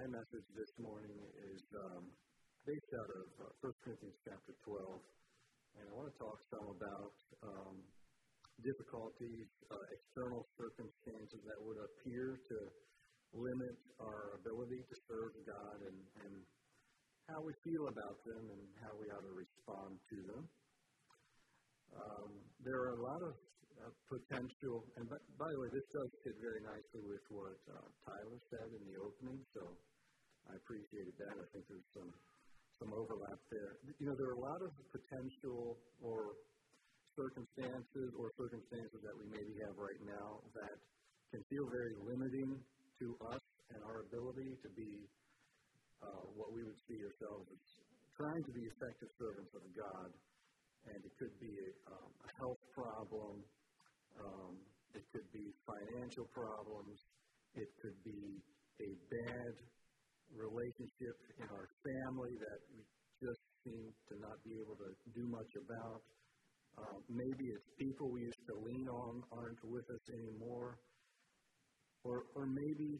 my message this morning is um, based out of uh, 1 Corinthians chapter 12. And I want to talk some about um, difficulties, uh, external circumstances that would appear to limit our ability to serve God and, and how we feel about them and how we ought to respond to them. Um, there are a lot of uh, potential, and by, by, the way, this does fit very nicely with what uh, Tyler said in the opening, so I appreciated that. I think there's some some overlap there. You know, there are a lot of potential or circumstances or circumstances that we maybe have right now that can feel very limiting to us and our ability to be uh, what we would see ourselves as trying to be effective servants of God. And it could be a, um, a health problem, um, it could be financial problems, it could be a bad relationship in our family that we just seem to not be able to do much about. Uh, maybe it's people we used to lean on aren't with us anymore. Or, or maybe,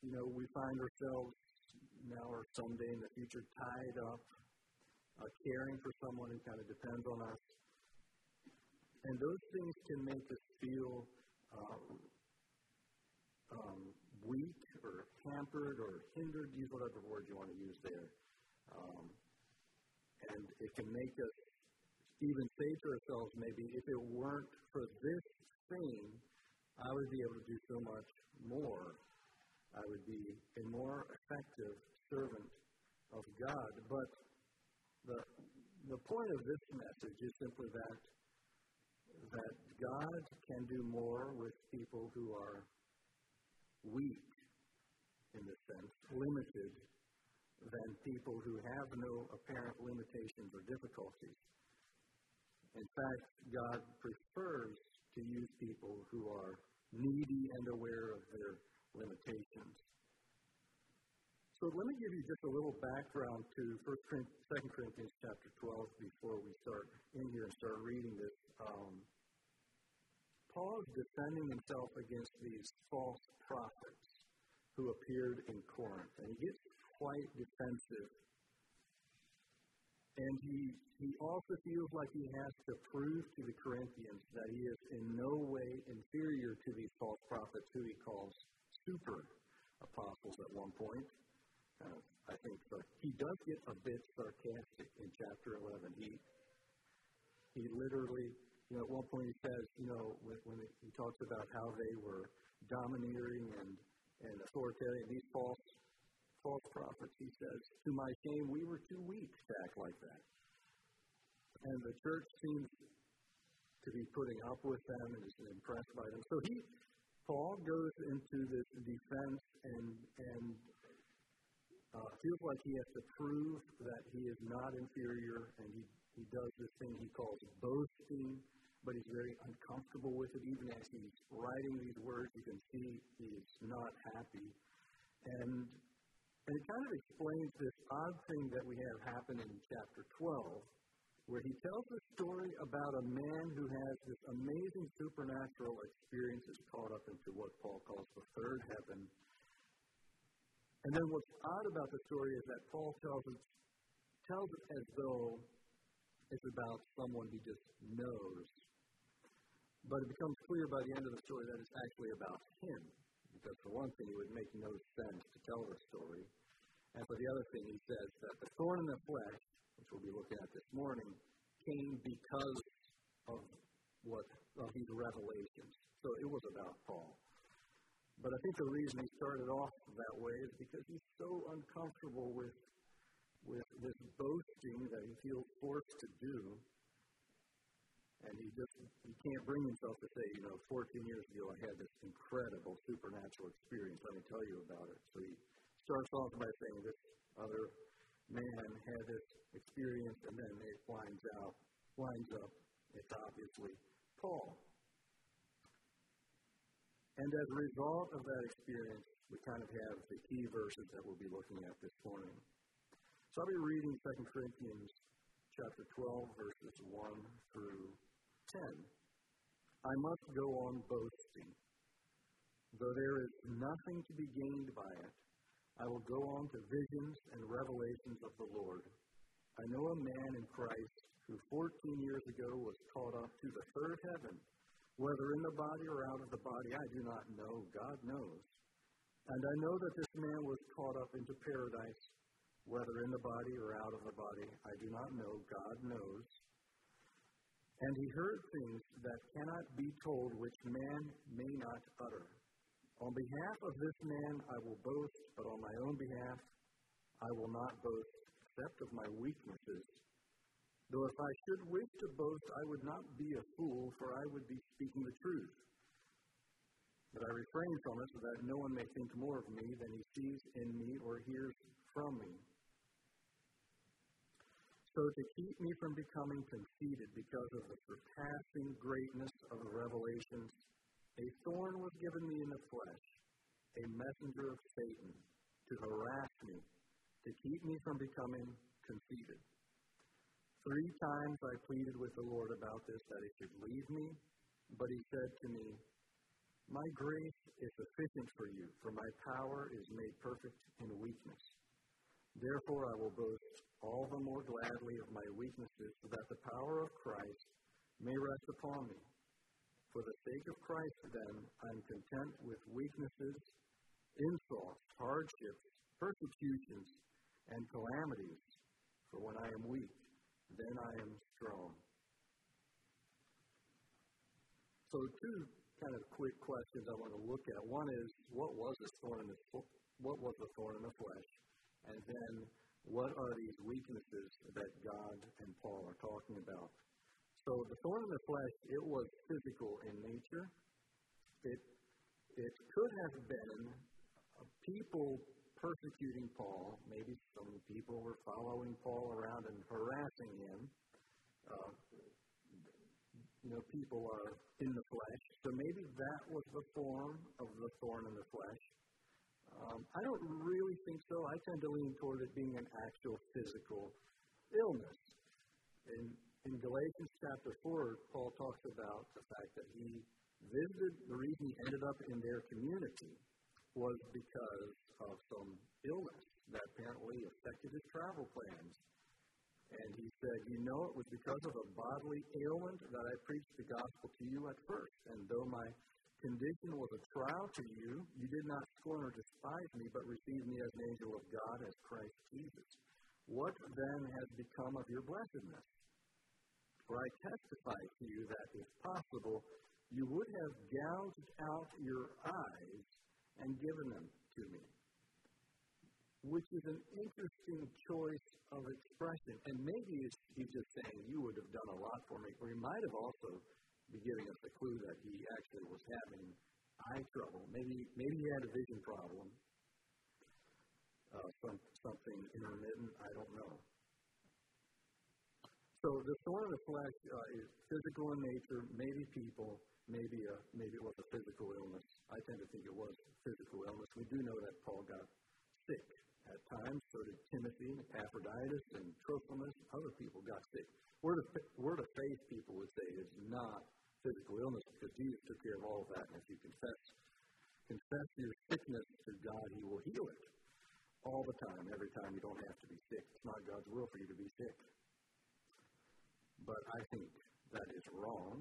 you know, we find ourselves now or someday in the future tied up, uh, caring for someone who kind of depends on us. And those things can make us feel uh, um, weak or hampered or hindered, use whatever word you want to use there. Um, and it can make us even say to ourselves, maybe, if it weren't for this thing, I would be able to do so much more. I would be a more effective servant of God. But the, the point of this message is simply that, that God can do more with people who are weak, in a sense, limited, than people who have no apparent limitations or difficulties. In fact, God prefers to use people who are needy and aware of their limitations. So let me give you just a little background to 1 2 Corinthians chapter 12 before we start in here and start reading this. Um, Paul is defending himself against these false prophets who appeared in Corinth, and he gets quite defensive. And he, he also feels like he has to prove to the Corinthians that he is in no way inferior to these false prophets who he calls super apostles at one point. Uh, I think so. He does get a bit sarcastic in chapter 11. He, he literally you know, at one point he says, you know, when, when he talks about how they were domineering and, and authoritarian, these false false prophets, he says, to my shame, we were too weak to act like that. And the church seems to be putting up with them and is impressed by them. So he, Paul, goes into this defense and and uh, feels like he has to prove that he is not inferior, and he he does this thing he calls boasting but he's very uncomfortable with it. Even as he's writing these words, you can see he's not happy. And, and it kind of explains this odd thing that we have happen in chapter 12, where he tells a story about a man who has this amazing supernatural experience that's caught up into what Paul calls the third heaven. And then what's odd about the story is that Paul tells it, tells it as though it's about someone he just knows but it becomes clear by the end of the story that it's actually about him. Because for one thing, it would make no sense to tell the story. And for the other thing, he says that the thorn in the flesh, which we'll be looking at this morning, came because of what of these revelations. So it was about Paul. But I think the reason he started off that way is because he's so uncomfortable with with this boasting that he feels forced to do and he just he can't bring himself to say, you know, 14 years ago I had this incredible supernatural experience. Let me tell you about it. So he starts off by saying this other man had this experience, and then it winds out winds up. It's obviously Paul. And as a result of that experience, we kind of have the key verses that we'll be looking at this morning. So I'll be reading 2 Corinthians chapter 12, verses 1 through 10. I must go on boasting. Though there is nothing to be gained by it, I will go on to visions and revelations of the Lord. I know a man in Christ who 14 years ago was caught up to the third heaven. Whether in the body or out of the body, I do not know. God knows. And I know that this man was caught up into paradise. Whether in the body or out of the body, I do not know. God knows. And he heard things that cannot be told, which man may not utter. On behalf of this man I will boast, but on my own behalf I will not boast, except of my weaknesses. Though if I should wish to boast, I would not be a fool, for I would be speaking the truth. But I refrain from it so that no one may think more of me than he sees in me or hears from me. So, to keep me from becoming conceited because of the surpassing greatness of the revelations, a thorn was given me in the flesh, a messenger of Satan, to harass me, to keep me from becoming conceited. Three times I pleaded with the Lord about this, that he should leave me, but he said to me, My grace is sufficient for you, for my power is made perfect in weakness. Therefore I will boast all the more gladly of my weaknesses, so that the power of Christ may rest upon me. For the sake of Christ, then, I'm content with weaknesses, insults, hardships, persecutions, and calamities. For when I am weak, then I am strong. So, two kind of quick questions I want to look at. One is, what was the thorn in the what was the thorn in the flesh? And then, what are these weaknesses that God and Paul are talking about? So the thorn in the flesh, it was physical in nature. It, it could have been people persecuting Paul. Maybe some people were following Paul around and harassing him. Uh, you know, people are in the flesh. So maybe that was the form of the thorn in the flesh. Um, I don't really think so. I tend to lean toward it being an actual physical illness. And in Galatians chapter 4, Paul talks about the fact that he visited, the reason he ended up in their community was because of some illness that apparently affected his travel plans. And he said, You know, it was because of a bodily ailment that I preached the gospel to you at first. And though my condition was a trial to you, you did not scorn or despise me, but received me as an angel of God, as Christ Jesus. What then has become of your blessedness? For I testify to you that, if possible, you would have gouged out your eyes and given them to me. Which is an interesting choice of expression. And maybe he's just saying, You would have done a lot for me. Or he might have also be giving us a clue that he actually was having eye trouble. Maybe, maybe he had a vision problem, uh, some, something intermittent. I don't know. So the thorn of the flesh uh, is physical in nature, maybe people, maybe a, maybe it was a physical illness. I tend to think it was physical illness. We do know that Paul got sick at times. So did Timothy, Epaphroditus, and Trophimus. Other people got sick. Word of, word of faith, people would say, is not physical illness because Jesus took care of all of that. And if you confess, confess your sickness to God, He will heal it all the time, every time. You don't have to be sick. It's not God's will for you to be sick. But I think that is wrong,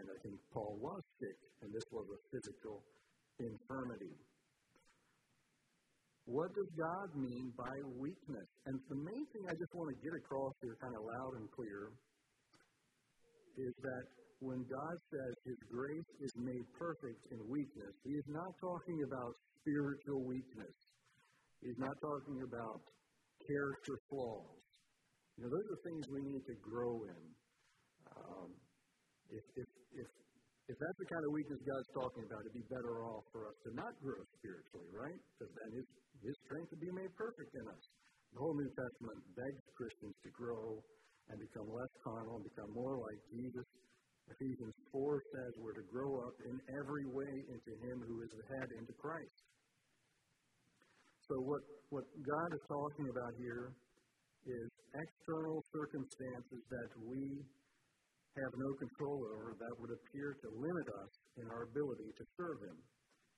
and I think Paul was sick, and this was a physical infirmity. What does God mean by weakness? And the main thing I just want to get across here, kind of loud and clear, is that when God says His grace is made perfect in weakness, He is not talking about spiritual weakness. He's not talking about character flaws. You know, those are things we need to grow in. Um, if, if, if, if that's the kind of weakness God's talking about, it'd be better off for us to not grow spiritually, right? Because then His, His strength would be made perfect in us. The whole New Testament begs Christians to grow and become less carnal and become more like Jesus. Ephesians 4 says we're to grow up in every way into Him who is the head, into Christ. So, what, what God is talking about here is external circumstances that we have no control over that would appear to limit us in our ability to serve Him.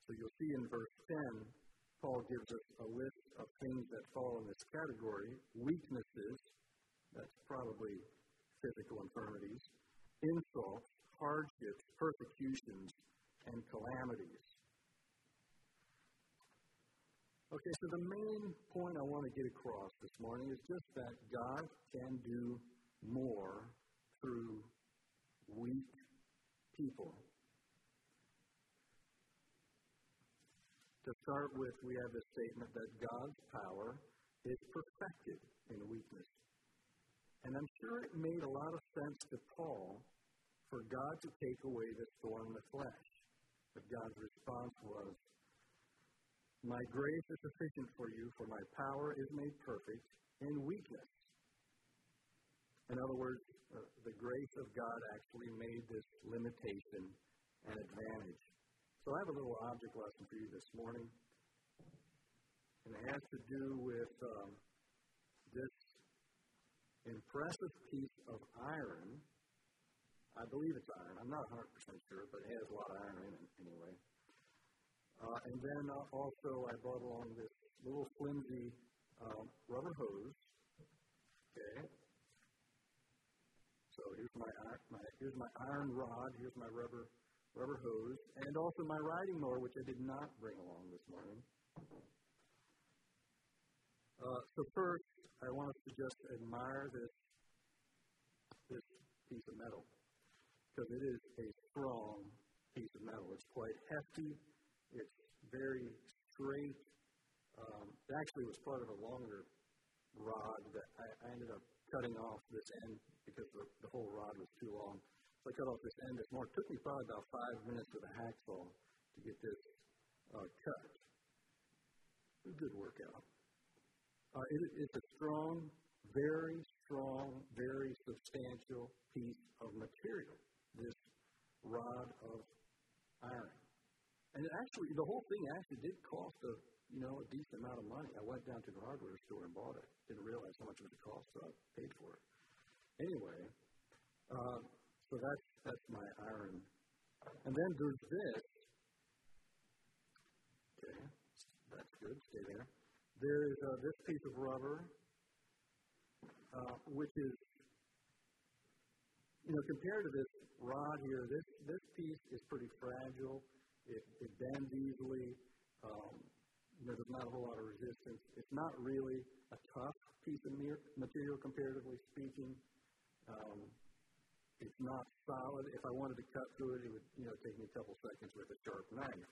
So you'll see in verse 10 Paul gives us a list of things that fall in this category weaknesses, that's probably physical infirmities, insults, hardships, persecutions, and calamities. Okay, so the main point I want to get across this morning is just that God can do more through weak people. To start with, we have the statement that God's power is perfected in weakness. And I'm sure it made a lot of sense to Paul for God to take away this thorn in the flesh. But God's response was, My grace is sufficient for you, for my power is made perfect in weakness. In other words, uh, the grace of God actually made this limitation an advantage. So I have a little object lesson for you this morning. And it has to do with um, this impressive piece of iron. I believe it's iron. I'm not 100% sure, but it has a lot of iron in it anyway. Uh, and then uh, also I brought along this little flimsy uh, rubber hose. Okay. So here's my, my here's my iron rod. Here's my rubber rubber hose, and also my riding mower, which I did not bring along this morning. Uh, so first, I want us to just admire this this piece of metal because it is a strong piece of metal. It's quite hefty. It's very straight. Um, it actually was part of a longer rod that I, I ended up cutting off this end because the, the whole rod was too long. I cut off this end morning. It took me probably about five minutes with a hacksaw to get this uh, cut. A good workout. Uh, it, it's a strong, very strong, very substantial piece of material, this rod of iron. And it actually, the whole thing actually did cost a you know, a decent amount of money. I went down to the hardware store and bought it. Didn't realize how much it would cost, so I paid for it. Anyway, uh, so that's that's my iron. And then there's this. Okay, that's good. Stay there. There's uh, this piece of rubber, uh, which is, you know, compared to this rod here, this this piece is pretty fragile. It, it bends easily. Um, there's not a whole lot of resistance. It's not really a tough piece of material, comparatively speaking. Um, it's not solid. If I wanted to cut through it, it would, you know, take me a couple seconds with a sharp knife.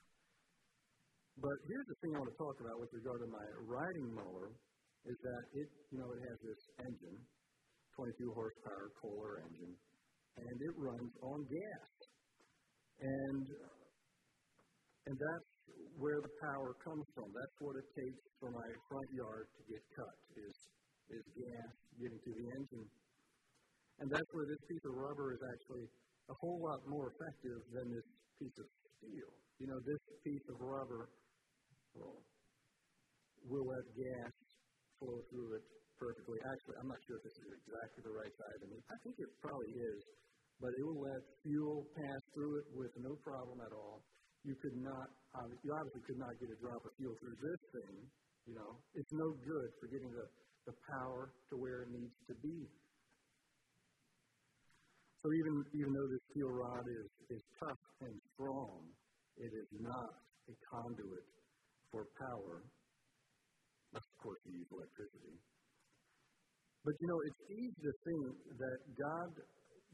But here's the thing I want to talk about with regard to my riding mower is that it, you know, it has this engine, 22 horsepower Kohler engine, and it runs on gas. And and that's where the power comes from. That's what it takes for my front yard to get cut is is gas getting to the engine. And that's where this piece of rubber is actually a whole lot more effective than this piece of steel. You know, this piece of rubber well, will let gas flow through it perfectly. Actually, I'm not sure if this is exactly the right size. I mean, I think it probably is, but it will let fuel pass through it with no problem at all you could not, um, you obviously could not get a drop of fuel through this thing. You know, it's no good for getting the, the power to where it needs to be. So even even though this steel rod is, is tough and strong, it is not a conduit for power. Of course, you use electricity. But you know, it's easy to think that God,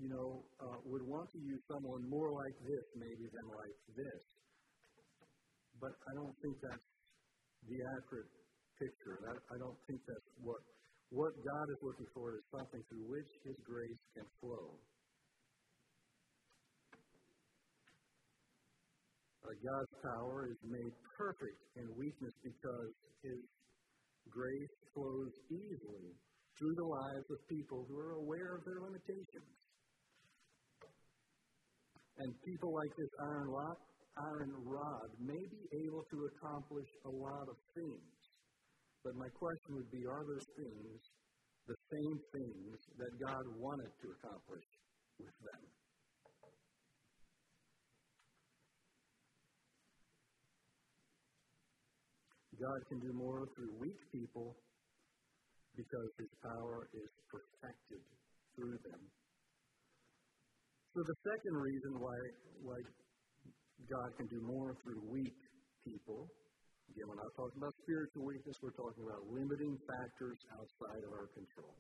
you know, uh, would want to use someone more like this maybe than like this. But I don't think that's the accurate picture. I, I don't think that's what what God is looking for is something through which His grace can flow. Uh, God's power is made perfect in weakness because His grace flows easily through the lives of people who are aware of their limitations. And people like this iron lock iron rod may be able to accomplish a lot of things. But my question would be are those things the same things that God wanted to accomplish with them? God can do more through weak people because his power is perfected through them. So the second reason why, why God can do more through weak people, again, we're not talking about spiritual weakness, we're talking about limiting factors outside of our control.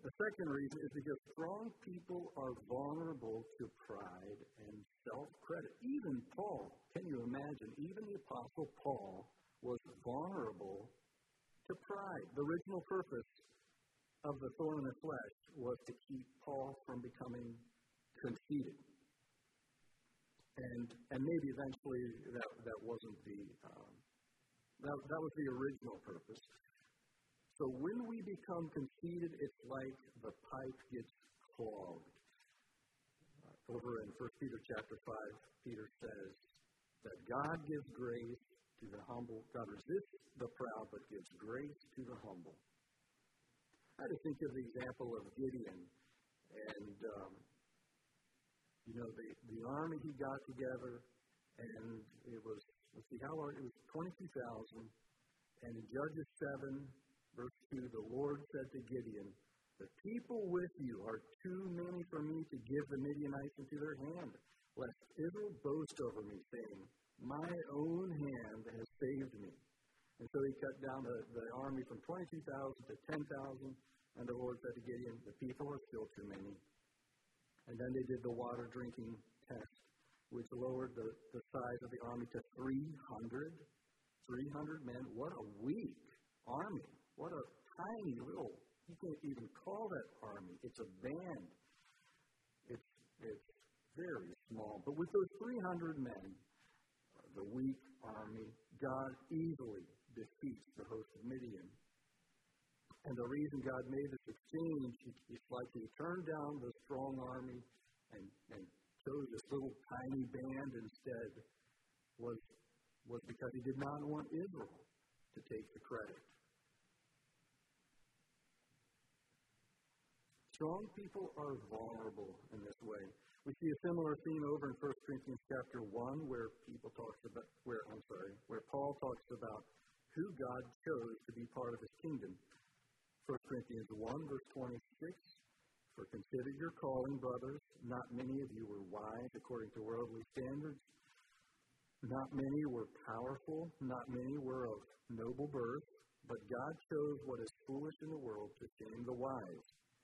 The second reason is because strong people are vulnerable to pride and self credit. Even Paul, can you imagine? Even the Apostle Paul was vulnerable to pride. The original purpose of the thorn in the flesh was to keep Paul from becoming conceited. And, and maybe eventually that, that wasn't the, um, that, that was the original purpose. So when we become conceited, it's like the pipe gets clogged. Over in 1 Peter chapter 5, Peter says that God gives grace to the humble. God resists the proud, but gives grace to the humble. I to think of the example of Gideon. And, um, you know, the, the army he got together, and it was, let's see, how large? It was 22,000. And in Judges 7, Verse 2 The Lord said to Gideon, The people with you are too many for me to give the Midianites into their hand, lest Israel boast over me, saying, My own hand has saved me. And so he cut down the, the army from 22,000 to 10,000. And the Lord said to Gideon, The people are still too many. And then they did the water drinking test, which lowered the, the size of the army to 300. 300 men. What a weak army. What a tiny little, you can't even call that army. It's a band. It's, it's very small. But with those 300 men, the weak army, God easily defeats the host of Midian. And the reason God made this exchange, it's like he turned down the strong army and, and chose this little tiny band instead, was, was because he did not want Israel to take the credit. Strong people are vulnerable in this way. We see a similar theme over in 1 Corinthians chapter 1 where people talks about where I'm sorry, where Paul talks about who God chose to be part of his kingdom. 1 Corinthians 1 verse 26 For consider your calling, brothers, not many of you were wise according to worldly standards. Not many were powerful, not many were of noble birth, but God chose what is foolish in the world to shame the wise.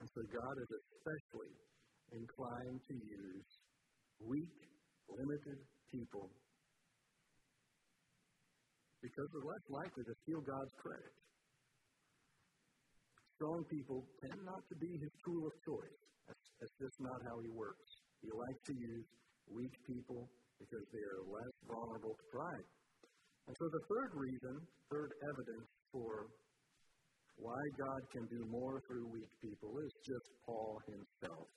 And so God is especially inclined to use weak, limited people because they're less likely to steal God's credit. Strong people tend not to be his tool of choice. That's, that's just not how he works. He likes to use weak people because they are less vulnerable to pride. And so the third reason, third evidence for why God can do more through weak people is just Paul himself,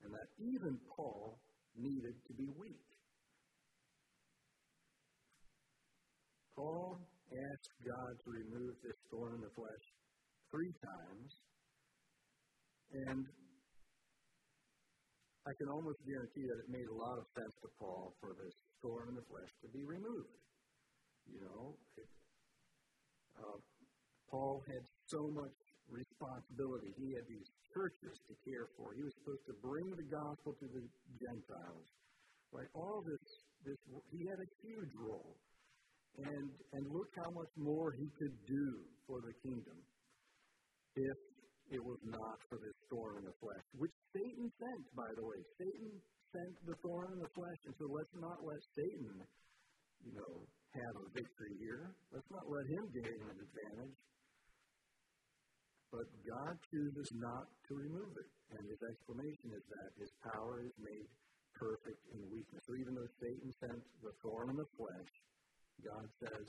and that even Paul needed to be weak. Paul asked God to remove this thorn in the flesh three times, and I can almost guarantee that it made a lot of sense to Paul for this thorn in the flesh to be removed. You know, it, uh, Paul had so much responsibility. He had these churches to care for. He was supposed to bring the gospel to the Gentiles. Right? All this, this he had a huge role. And and look how much more he could do for the kingdom if it was not for this thorn in the flesh, which Satan sent, by the way. Satan sent the thorn in the flesh, and so let's not let Satan, you know, have a victory here. Let's not let him gain an advantage but God chooses not to remove it. And his explanation is that his power is made perfect in weakness. So even though Satan sent the thorn in the flesh, God says,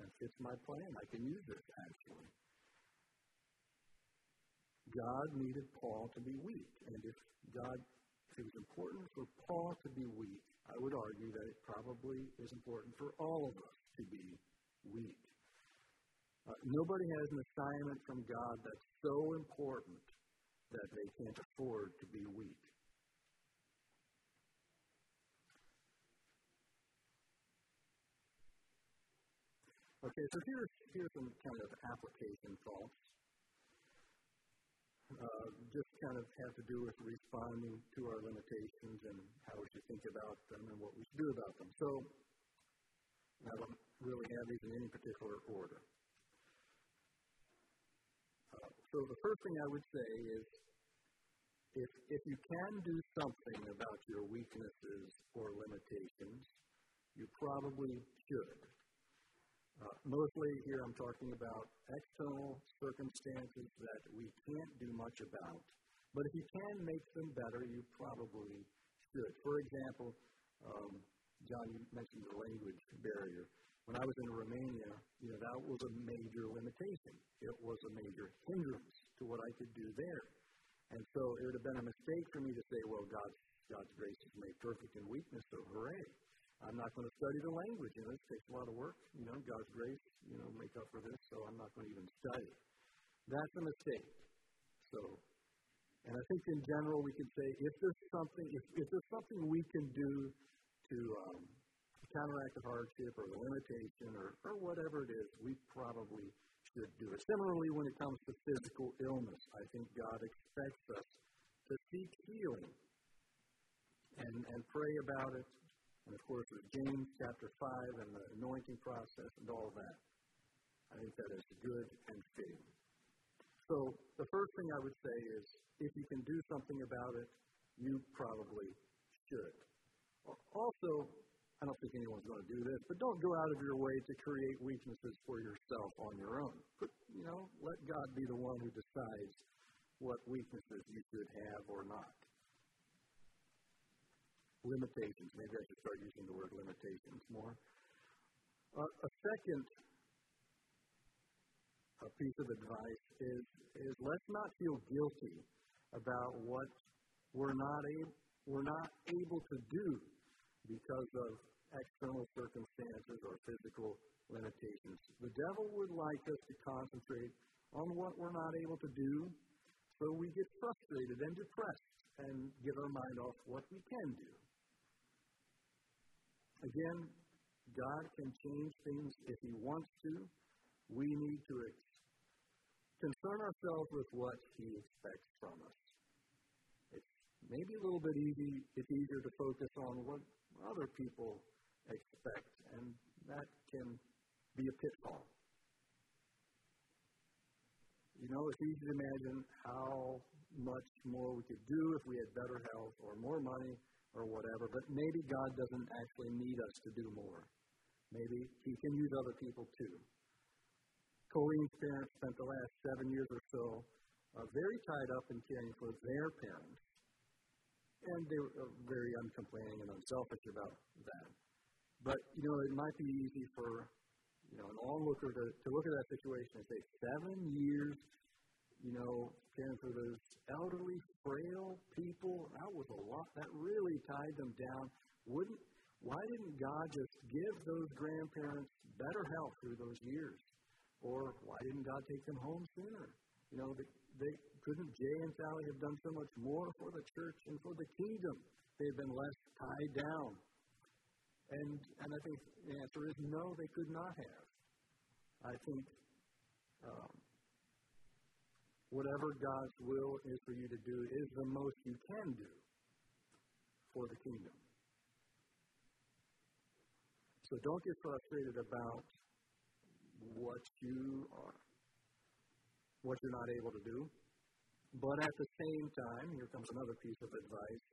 that fits my plan. I can use it, actually. God needed Paul to be weak. And if God, if it was important for Paul to be weak, I would argue that it probably is important for all of us to be weak. Uh, nobody has an assignment from God that's so important that they can't afford to be weak. Okay, so here's, here's some kind of application thoughts. Uh, just kind of have to do with responding to our limitations and how we should think about them and what we should do about them. So, I don't really have these in any particular order. So, the first thing I would say is if, if you can do something about your weaknesses or limitations, you probably should. Uh, mostly here I'm talking about external circumstances that we can't do much about. But if you can make them better, you probably should. For example, um, John, you mentioned the language barrier. When I was in Romania, you know, that was a major limitation. It was a major hindrance to what I could do there. And so it would have been a mistake for me to say, well, God's, God's grace is made perfect in weakness, so hooray. I'm not going to study the language. You know, it takes a lot of work. You know, God's grace, you know, make up for this, so I'm not going to even study. That's a mistake. So, and I think in general we can say if there's something, if, if there's something we can do to um, counteract the hardship or the limitation or, or whatever it is, we probably should do it. Similarly, when it comes to physical illness, I think God expects us to seek healing and, and pray about it and of course, with James chapter 5 and the anointing process and all that. I think that is good and fitting. So, the first thing I would say is if you can do something about it, you probably should. Also, I don't think anyone's going to do this, but don't go out of your way to create weaknesses for yourself on your own. Put, you know, let God be the one who decides what weaknesses you should have or not limitations. Maybe I should start using the word limitations more. Uh, a second a piece of advice is is let's not feel guilty about what we're not able we're not able to do because of external circumstances or physical limitations. The devil would like us to concentrate on what we're not able to do, so we get frustrated and depressed and get our mind off what we can do. Again, God can change things if He wants to. We need to concern ourselves with what He expects from us. It's maybe a little bit easy, it's easier to focus on what other people expect, and that can be a pitfall. You know, it's easy to imagine how much more we could do if we had better health or more money or whatever, but maybe God doesn't actually need us to do more. Maybe He can use other people too. Colleen's parents spent the last seven years or so uh, very tied up in caring for their parents, and they were uh, very uncomplaining and unselfish about that. But you know, it might be easy for you know an onlooker to, to look at that situation and say, seven years you know, caring for those elderly, frail people. That was a lot. That really tied them down. Wouldn't why didn't God just give those grandparents better health through those years? Or why didn't God take them home sooner? You know, they, they couldn't Jay and Sally have done so much more for the church and for the kingdom. They've been less tied down. And and I think the answer is no, they could not have. I think um, whatever God's will is for you to do is the most you can do for the kingdom. So don't get frustrated about what you are, what you're not able to do. But at the same time, here comes another piece of advice,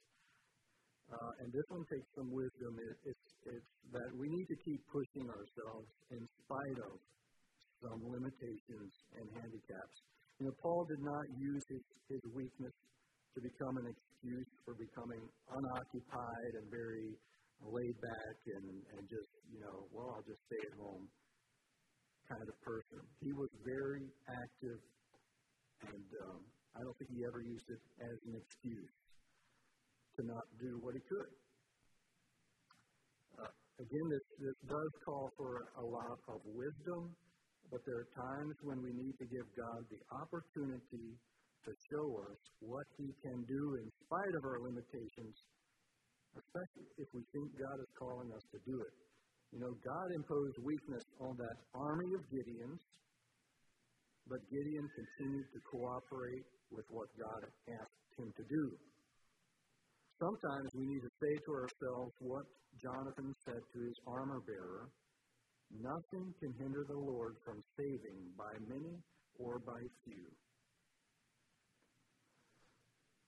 uh, and this one takes some wisdom. It, it's, it's that we need to keep pushing ourselves in spite of some limitations and handicaps. You know, Paul did not use his, his weakness to become an excuse for becoming unoccupied and very laid back and, and just, you know, well, I'll just stay at home kind of person. He was very active, and um, I don't think he ever used it as an excuse to not do what he could. Uh, again, this, this does call for a lot of wisdom, but there are times when we need to give God the opportunity to show us what he can do in spite of our limitations, especially if we think God is calling us to do it. You know, God imposed weakness on that army of Gideons, but Gideon continued to cooperate with what God asked him to do. Sometimes we need to say to ourselves what Jonathan said to his armor bearer Nothing can hinder the Lord from saving by many or by few.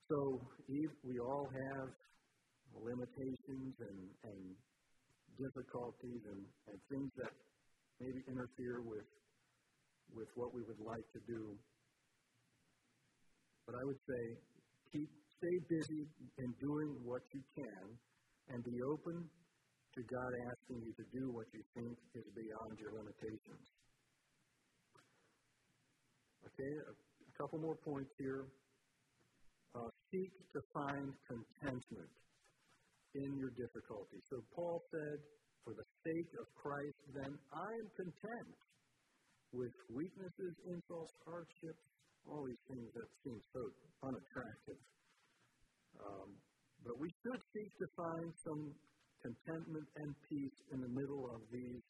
So we all have limitations and, and difficulties and, and things that maybe interfere with with what we would like to do. But I would say keep stay busy in doing what you can and be open to God asking you to do what you think is beyond your limitations. Okay, a, a couple more points here. Uh, seek to find contentment in your difficulty. So Paul said, For the sake of Christ, then I am content with weaknesses, insults, hardships, all these things that seem so unattractive. Um, but we should seek to find some contentment and peace in the middle of these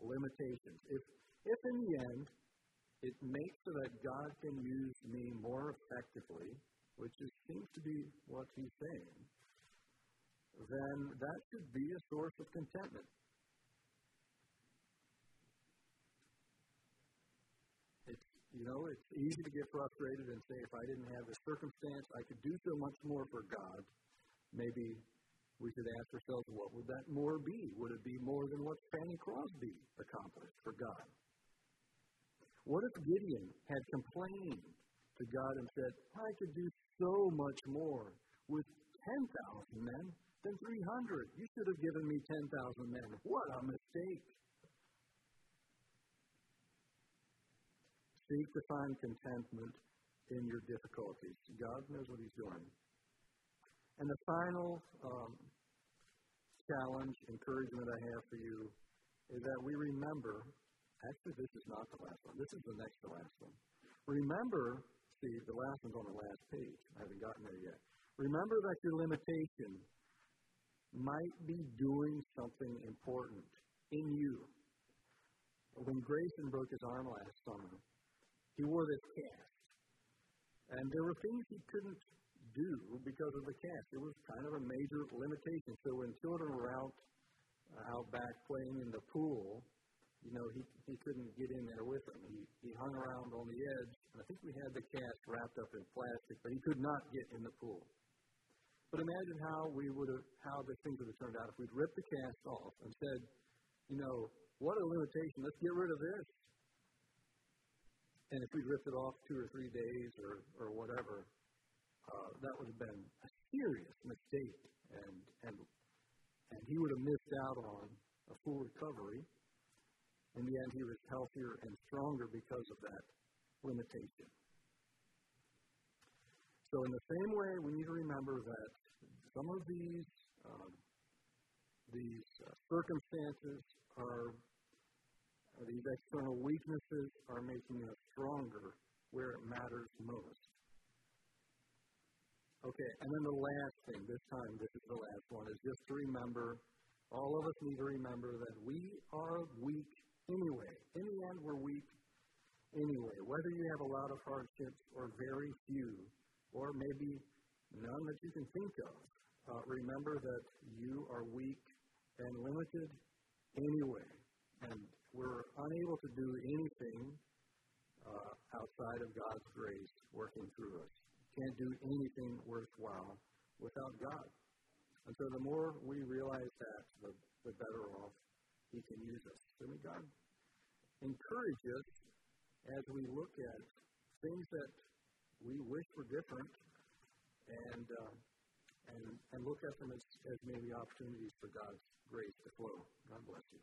limitations. If, if in the end it makes so that God can use me more effectively, which is, seems to be what he's saying, then that should be a source of contentment. You know, it's easy to get frustrated and say, if I didn't have this circumstance, I could do so much more for God. Maybe we should ask ourselves, what would that more be? Would it be more than what Fanny Crosby accomplished for God? What if Gideon had complained to God and said, I could do so much more with 10,000 men than 300? You should have given me 10,000 men. What a mistake. Seek to find contentment in your difficulties. God knows what He's doing. And the final um, challenge, encouragement I have for you is that we remember actually, this is not the last one, this is the next to last one. Remember, see, the last one's on the last page. I haven't gotten there yet. Remember that your limitation might be doing something important in you. When Grayson broke his arm last summer, he wore this cast. And there were things he couldn't do because of the cast. It was kind of a major limitation. So when children were out out back playing in the pool, you know, he he couldn't get in there with them. He he hung around on the edge. And I think we had the cast wrapped up in plastic, but he could not get in the pool. But imagine how we would have how the things would have turned out if we'd ripped the cast off and said, you know, what a limitation. Let's get rid of this. And if we'd ripped it off two or three days or, or whatever, uh, that would have been a serious mistake. And, and, and he would have missed out on a full recovery. In the end, he was healthier and stronger because of that limitation. So, in the same way, we need to remember that some of these um, these uh, circumstances are these external weaknesses are making us stronger where it matters most. Okay, and then the last thing, this time, this is the last one, is just to remember, all of us need to remember that we are weak anyway. In the end, we're weak anyway. Whether you have a lot of hardships or very few, or maybe none that you can think of, uh, remember that you are weak and limited anyway. And we're unable to do anything uh, outside of God's grace working through us. Can't do anything worthwhile without God. And so the more we realize that, the, the better off He can use us. So may God encourage us as we look at things that we wish were different and, uh, and, and look at them as, as maybe opportunities for God's grace to flow. God bless you.